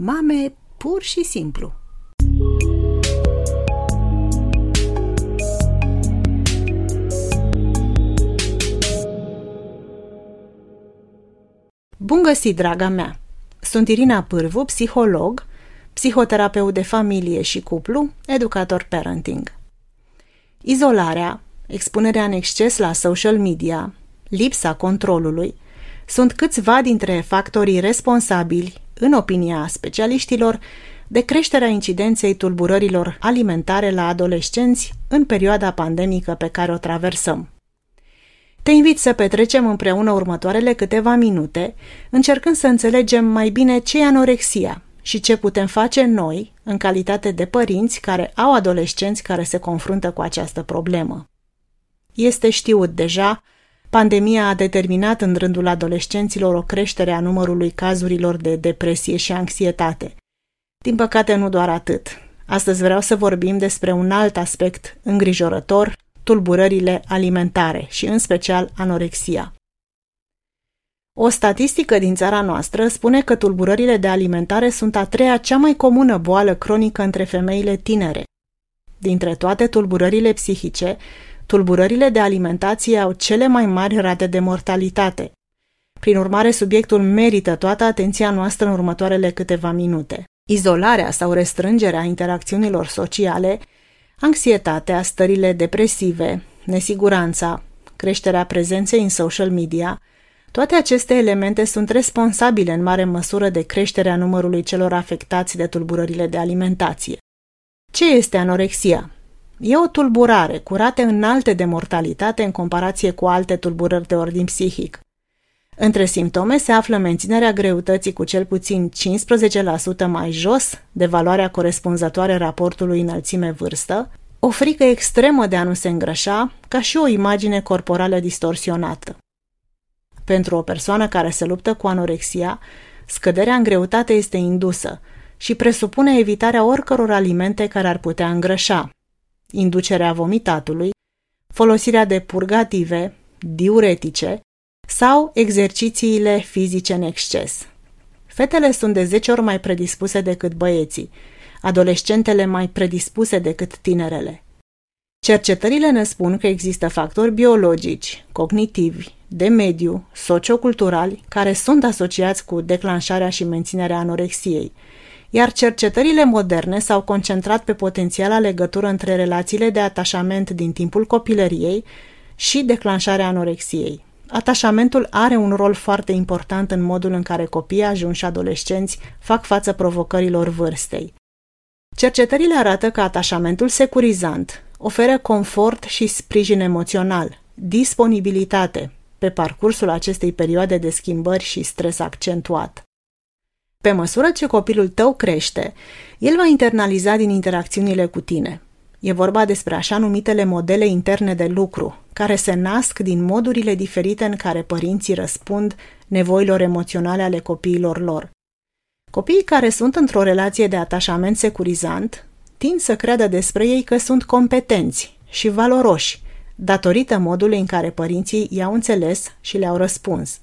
Mame pur și simplu. Bun găsit, draga mea! Sunt Irina Pârvu, psiholog, psihoterapeut de familie și cuplu, educator parenting. Izolarea, expunerea în exces la social media, lipsa controlului, sunt câțiva dintre factorii responsabili, în opinia specialiștilor, de creșterea incidenței tulburărilor alimentare la adolescenți în perioada pandemică pe care o traversăm. Te invit să petrecem împreună următoarele câteva minute, încercând să înțelegem mai bine ce e anorexia și ce putem face noi, în calitate de părinți care au adolescenți care se confruntă cu această problemă. Este știut deja, pandemia a determinat în rândul adolescenților o creștere a numărului cazurilor de depresie și anxietate. Din păcate, nu doar atât. Astăzi vreau să vorbim despre un alt aspect îngrijorător tulburările alimentare și în special anorexia. O statistică din țara noastră spune că tulburările de alimentare sunt a treia cea mai comună boală cronică între femeile tinere. Dintre toate tulburările psihice, tulburările de alimentație au cele mai mari rate de mortalitate. Prin urmare, subiectul merită toată atenția noastră în următoarele câteva minute. Izolarea sau restrângerea interacțiunilor sociale anxietatea, stările depresive, nesiguranța, creșterea prezenței în social media, toate aceste elemente sunt responsabile în mare măsură de creșterea numărului celor afectați de tulburările de alimentație. Ce este anorexia? E o tulburare cu rate înalte de mortalitate în comparație cu alte tulburări de ordin psihic. Între simptome se află menținerea greutății cu cel puțin 15% mai jos de valoarea corespunzătoare raportului înălțime-vârstă, o frică extremă de a nu se îngrășa, ca și o imagine corporală distorsionată. Pentru o persoană care se luptă cu anorexia, scăderea în greutate este indusă și presupune evitarea oricăror alimente care ar putea îngrășa, inducerea vomitatului, folosirea de purgative, diuretice, sau exercițiile fizice în exces. Fetele sunt de 10 ori mai predispuse decât băieții, adolescentele mai predispuse decât tinerele. Cercetările ne spun că există factori biologici, cognitivi, de mediu, socioculturali, care sunt asociați cu declanșarea și menținerea anorexiei, iar cercetările moderne s-au concentrat pe potențiala legătură între relațiile de atașament din timpul copilăriei și declanșarea anorexiei. Atașamentul are un rol foarte important în modul în care copiii ajunși adolescenți fac față provocărilor vârstei. Cercetările arată că atașamentul securizant oferă confort și sprijin emoțional, disponibilitate pe parcursul acestei perioade de schimbări și stres accentuat. Pe măsură ce copilul tău crește, el va internaliza din interacțiunile cu tine – E vorba despre așa numitele modele interne de lucru, care se nasc din modurile diferite în care părinții răspund nevoilor emoționale ale copiilor lor. Copiii care sunt într-o relație de atașament securizant tind să creadă despre ei că sunt competenți și valoroși, datorită modului în care părinții i-au înțeles și le-au răspuns.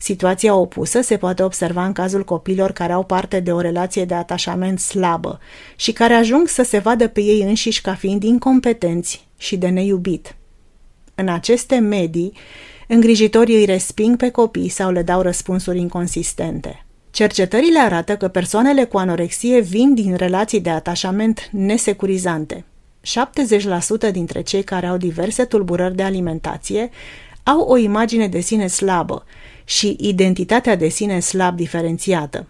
Situația opusă se poate observa în cazul copilor care au parte de o relație de atașament slabă și care ajung să se vadă pe ei înșiși ca fiind incompetenți și de neiubit. În aceste medii, îngrijitorii îi resping pe copii sau le dau răspunsuri inconsistente. Cercetările arată că persoanele cu anorexie vin din relații de atașament nesecurizante. 70% dintre cei care au diverse tulburări de alimentație au o imagine de sine slabă și identitatea de sine slab diferențiată.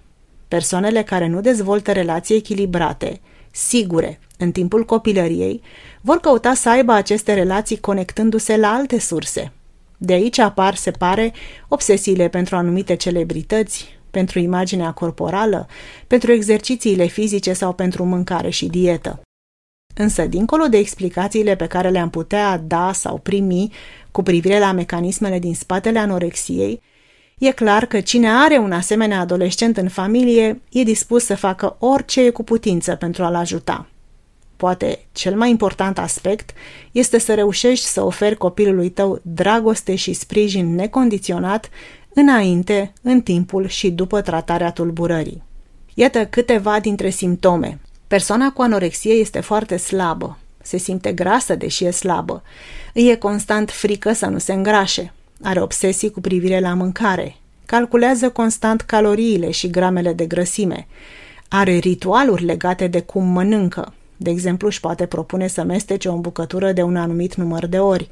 Persoanele care nu dezvoltă relații echilibrate, sigure, în timpul copilăriei, vor căuta să aibă aceste relații conectându-se la alte surse. De aici apar, se pare, obsesiile pentru anumite celebrități, pentru imaginea corporală, pentru exercițiile fizice sau pentru mâncare și dietă. Însă, dincolo de explicațiile pe care le-am putea da sau primi cu privire la mecanismele din spatele anorexiei, E clar că cine are un asemenea adolescent în familie e dispus să facă orice e cu putință pentru a-l ajuta. Poate cel mai important aspect este să reușești să oferi copilului tău dragoste și sprijin necondiționat înainte, în timpul și după tratarea tulburării. Iată câteva dintre simptome. Persoana cu anorexie este foarte slabă, se simte grasă deși e slabă, îi e constant frică să nu se îngrașe, are obsesii cu privire la mâncare, calculează constant caloriile și gramele de grăsime, are ritualuri legate de cum mănâncă, de exemplu își poate propune să mestece o bucătură de un anumit număr de ori,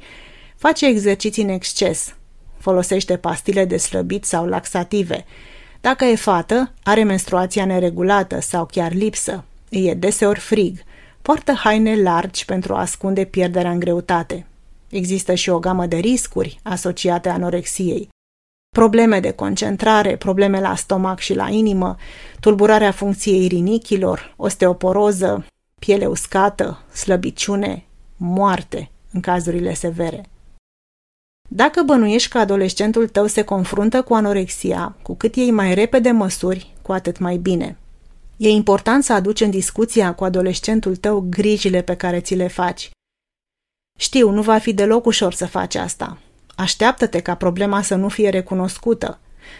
face exerciții în exces, folosește pastile de slăbit sau laxative, dacă e fată, are menstruația neregulată sau chiar lipsă, îi e deseori frig, poartă haine largi pentru a ascunde pierderea în greutate. Există și o gamă de riscuri asociate anorexiei. Probleme de concentrare, probleme la stomac și la inimă, tulburarea funcției rinichilor, osteoporoză, piele uscată, slăbiciune, moarte în cazurile severe. Dacă bănuiești că adolescentul tău se confruntă cu anorexia, cu cât iei mai repede măsuri, cu atât mai bine. E important să aduci în discuția cu adolescentul tău grijile pe care ți le faci. Știu, nu va fi deloc ușor să faci asta. Așteaptă-te ca problema să nu fie recunoscută.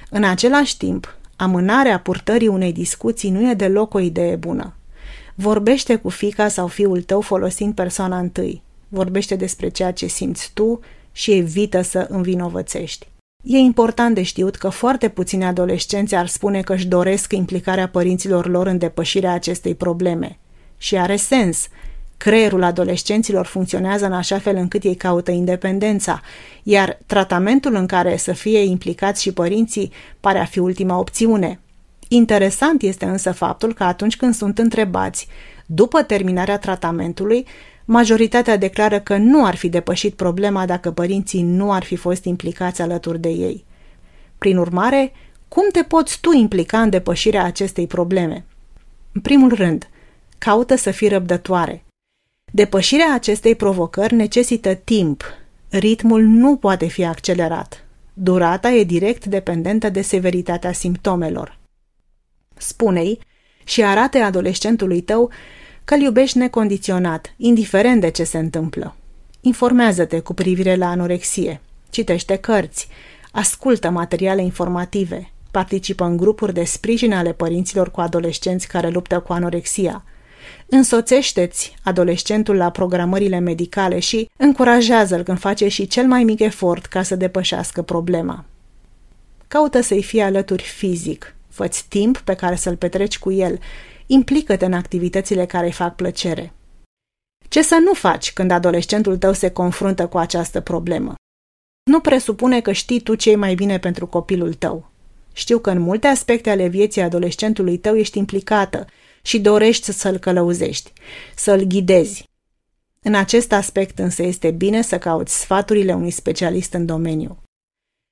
În același timp, amânarea purtării unei discuții nu e deloc o idee bună. Vorbește cu fica sau fiul tău folosind persoana întâi. Vorbește despre ceea ce simți tu și evită să învinovățești. E important de știut că foarte puțini adolescenți ar spune că își doresc implicarea părinților lor în depășirea acestei probleme. Și are sens. Creierul adolescenților funcționează în așa fel încât ei caută independența, iar tratamentul în care să fie implicați și părinții pare a fi ultima opțiune. Interesant este însă faptul că atunci când sunt întrebați, după terminarea tratamentului, majoritatea declară că nu ar fi depășit problema dacă părinții nu ar fi fost implicați alături de ei. Prin urmare, cum te poți tu implica în depășirea acestei probleme? În primul rând, caută să fii răbdătoare. Depășirea acestei provocări necesită timp. Ritmul nu poate fi accelerat. Durata e direct dependentă de severitatea simptomelor. Spune-i și arate adolescentului tău că îl iubești necondiționat, indiferent de ce se întâmplă. Informează-te cu privire la anorexie, citește cărți, ascultă materiale informative, participă în grupuri de sprijin ale părinților cu adolescenți care luptă cu anorexia. Însoțește-ți adolescentul la programările medicale și încurajează-l când face și cel mai mic efort ca să depășească problema. Caută să-i fie alături fizic, fă timp pe care să-l petreci cu el implică-te în activitățile care îi fac plăcere. Ce să nu faci când adolescentul tău se confruntă cu această problemă? Nu presupune că știi tu ce mai bine pentru copilul tău. Știu că în multe aspecte ale vieții adolescentului tău ești implicată și dorești să-l călăuzești, să-l ghidezi. În acest aspect însă este bine să cauți sfaturile unui specialist în domeniu.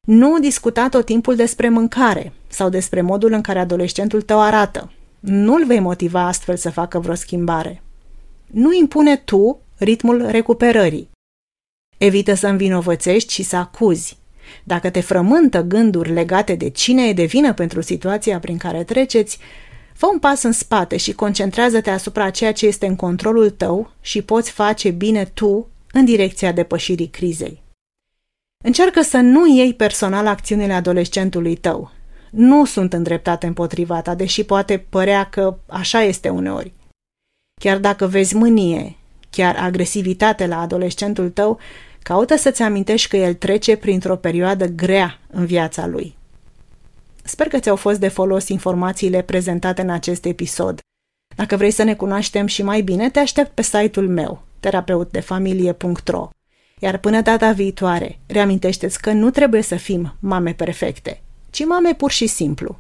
Nu discuta tot timpul despre mâncare sau despre modul în care adolescentul tău arată, nu-l vei motiva astfel să facă vreo schimbare. Nu impune tu ritmul recuperării. Evită să învinovățești și să acuzi. Dacă te frământă gânduri legate de cine e de vină pentru situația prin care treceți, fă un pas în spate și concentrează-te asupra ceea ce este în controlul tău și poți face bine tu în direcția depășirii crizei. Încearcă să nu iei personal acțiunile adolescentului tău, nu sunt îndreptate împotriva ta, deși poate părea că așa este uneori. Chiar dacă vezi mânie, chiar agresivitate la adolescentul tău, caută să-ți amintești că el trece printr-o perioadă grea în viața lui. Sper că ți-au fost de folos informațiile prezentate în acest episod. Dacă vrei să ne cunoaștem și mai bine, te aștept pe site-ul meu, terapeutdefamilie.ro. Iar până data viitoare, reamintește-ți că nu trebuie să fim mame perfecte, ci mame pur și simplu.